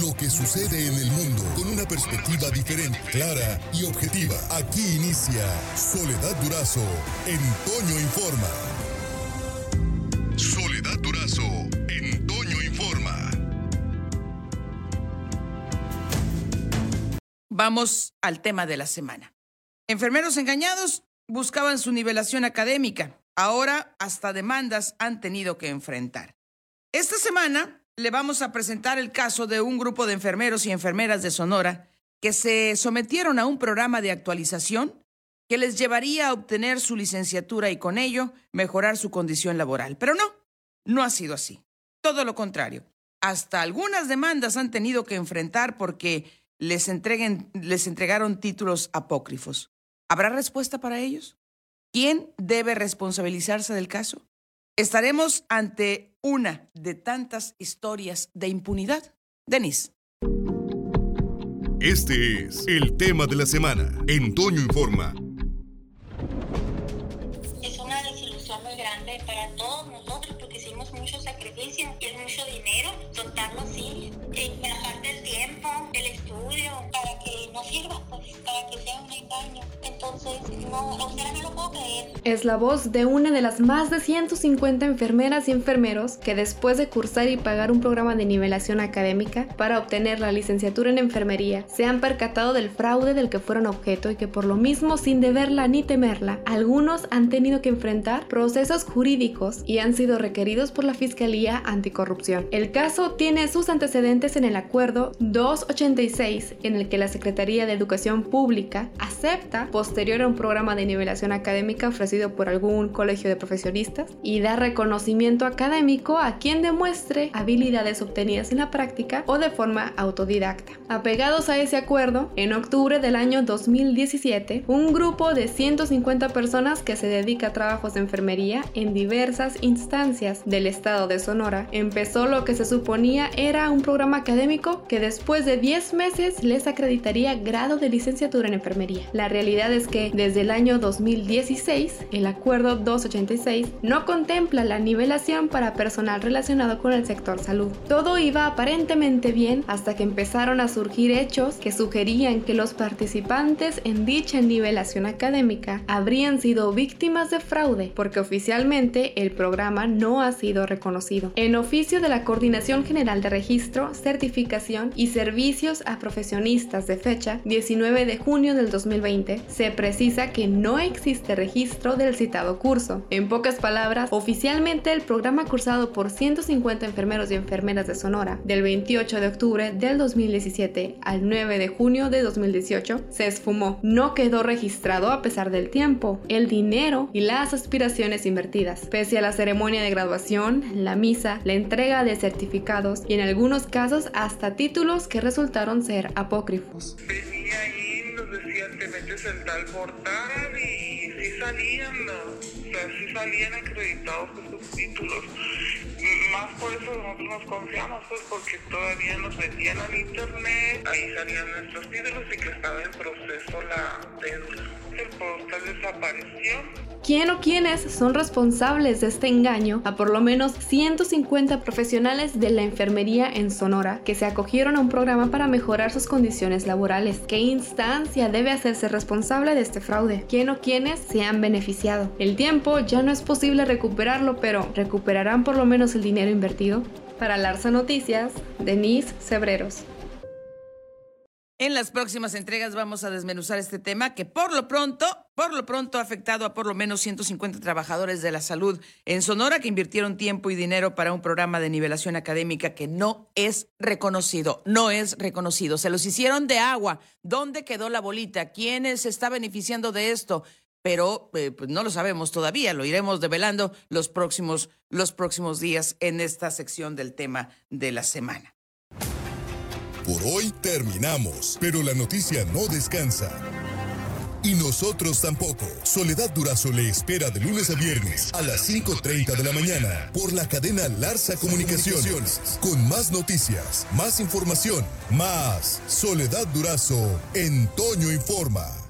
lo que sucede en el mundo con una perspectiva diferente, clara y objetiva. Aquí inicia Soledad Durazo en Informa. Soledad Durazo en Informa. Vamos al tema de la semana. Enfermeros engañados buscaban su nivelación académica. Ahora hasta demandas han tenido que enfrentar. Esta semana le vamos a presentar el caso de un grupo de enfermeros y enfermeras de Sonora que se sometieron a un programa de actualización que les llevaría a obtener su licenciatura y con ello mejorar su condición laboral. Pero no, no ha sido así. Todo lo contrario. Hasta algunas demandas han tenido que enfrentar porque les, entreguen, les entregaron títulos apócrifos. ¿Habrá respuesta para ellos? ¿Quién debe responsabilizarse del caso? Estaremos ante una de tantas historias de impunidad. Denis. Este es el tema de la semana. En Toño Informa. Es una desilusión muy grande para todos nosotros porque hicimos mucho sacrificio y es mucho dinero, soltarlo así, para que sea un engaño. Entonces, no, o sea, no lo puedo creer. Es la voz de una de las más de 150 enfermeras y enfermeros que después de cursar y pagar un programa de nivelación académica para obtener la licenciatura en enfermería, se han percatado del fraude del que fueron objeto y que por lo mismo, sin deberla ni temerla, algunos han tenido que enfrentar procesos jurídicos y han sido requeridos por la Fiscalía Anticorrupción. El caso tiene sus antecedentes en el Acuerdo 286, en el que la Secretaría de Educación Pública acepta, posterior a un programa de nivelación académica ofrecido por algún colegio de profesionistas, y da reconocimiento académico a quien demuestre habilidades obtenidas en la práctica o de forma autodidacta. Apegados a ese acuerdo, en octubre del año 2017, un grupo de 150 personas que se dedica a trabajos de enfermería en diversas instancias del estado de Sonora empezó lo que se suponía era un programa académico que después de 10 meses les acreditaría grado de licenciatura en enfermería. La realidad es que desde el año 2016, el acuerdo 286 no contempla la nivelación para personal relacionado con el sector salud. Todo iba aparentemente bien hasta que empezaron a surgir hechos que sugerían que los participantes en dicha nivelación académica habrían sido víctimas de fraude porque oficialmente el programa no ha sido reconocido. En oficio de la Coordinación General de Registro, Certificación y Servicios a Profesionistas de fecha 19 de junio del 2020, se precisa que no existe registro del citado curso. En pocas palabras, oficialmente el programa cursado por 150 enfermeros y enfermeras de Sonora del 28 de octubre del 2017 al 9 de junio de 2018 se esfumó. No quedó registrado a pesar del tiempo, el dinero y las aspiraciones invertidas. Pese a la ceremonia de graduación, la misa, la entrega de certificados y en algunos casos hasta títulos que resultaron ser apócrifos. En tal portal y sí salían, o sea, sí salían acreditados esos títulos. Más por eso nosotros nos confiamos, pues porque todavía nos metían al internet, ahí salían nuestros títulos y que estaba en proceso la cédula. El portal desapareció. ¿Quién o quiénes son responsables de este engaño a por lo menos 150 profesionales de la enfermería en Sonora que se acogieron a un programa para mejorar sus condiciones laborales? ¿Qué instancia debe hacerse responsable de este fraude? ¿Quién o quiénes se han beneficiado? El tiempo ya no es posible recuperarlo, pero ¿recuperarán por lo menos el dinero invertido? Para Larsa Noticias, Denise Cebreros. En las próximas entregas vamos a desmenuzar este tema que por lo pronto, por lo pronto ha afectado a por lo menos 150 trabajadores de la salud en Sonora que invirtieron tiempo y dinero para un programa de nivelación académica que no es reconocido, no es reconocido. Se los hicieron de agua. ¿Dónde quedó la bolita? ¿Quién se está beneficiando de esto? Pero eh, pues no lo sabemos todavía, lo iremos develando los próximos, los próximos días en esta sección del tema de la semana. Por hoy terminamos, pero la noticia no descansa. Y nosotros tampoco. Soledad Durazo le espera de lunes a viernes a las 5.30 de la mañana por la cadena Larsa Comunicaciones. Con más noticias, más información, más Soledad Durazo en Toño Informa.